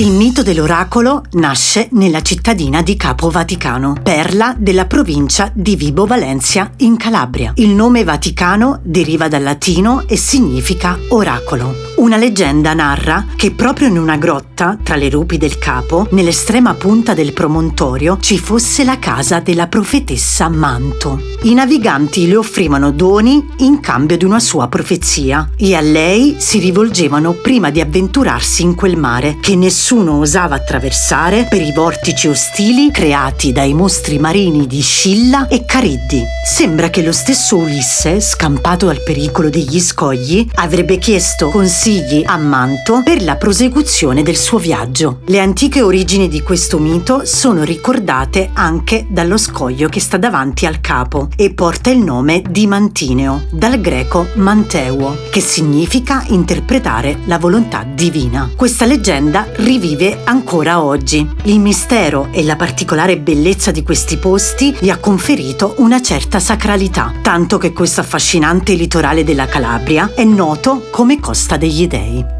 Il mito dell'oracolo nasce nella cittadina di Capo Vaticano, perla della provincia di Vibo Valencia in Calabria. Il nome Vaticano deriva dal latino e significa oracolo. Una leggenda narra che proprio in una grotta tra le rupi del capo, nell'estrema punta del promontorio, ci fosse la casa della profetessa Manto. I naviganti le offrivano doni in cambio di una sua profezia e a lei si rivolgevano prima di avventurarsi in quel mare che nessuno osava attraversare per i vortici ostili creati dai mostri marini di Scilla e Cariddi. Sembra che lo stesso Ulisse, scampato dal pericolo degli scogli, avrebbe chiesto consigli a Manto per la prosecuzione del suo viaggio. Le antiche origini di questo mito sono ricordate anche dallo scoglio che sta davanti al capo e porta il nome di Mantineo, dal greco manteuo, che significa interpretare la volontà divina. Questa leggenda rivive ancora oggi. Il mistero e la particolare bellezza di questi posti gli ha conferito una certa sacralità, tanto che questo affascinante litorale della Calabria è noto come Costa degli gir.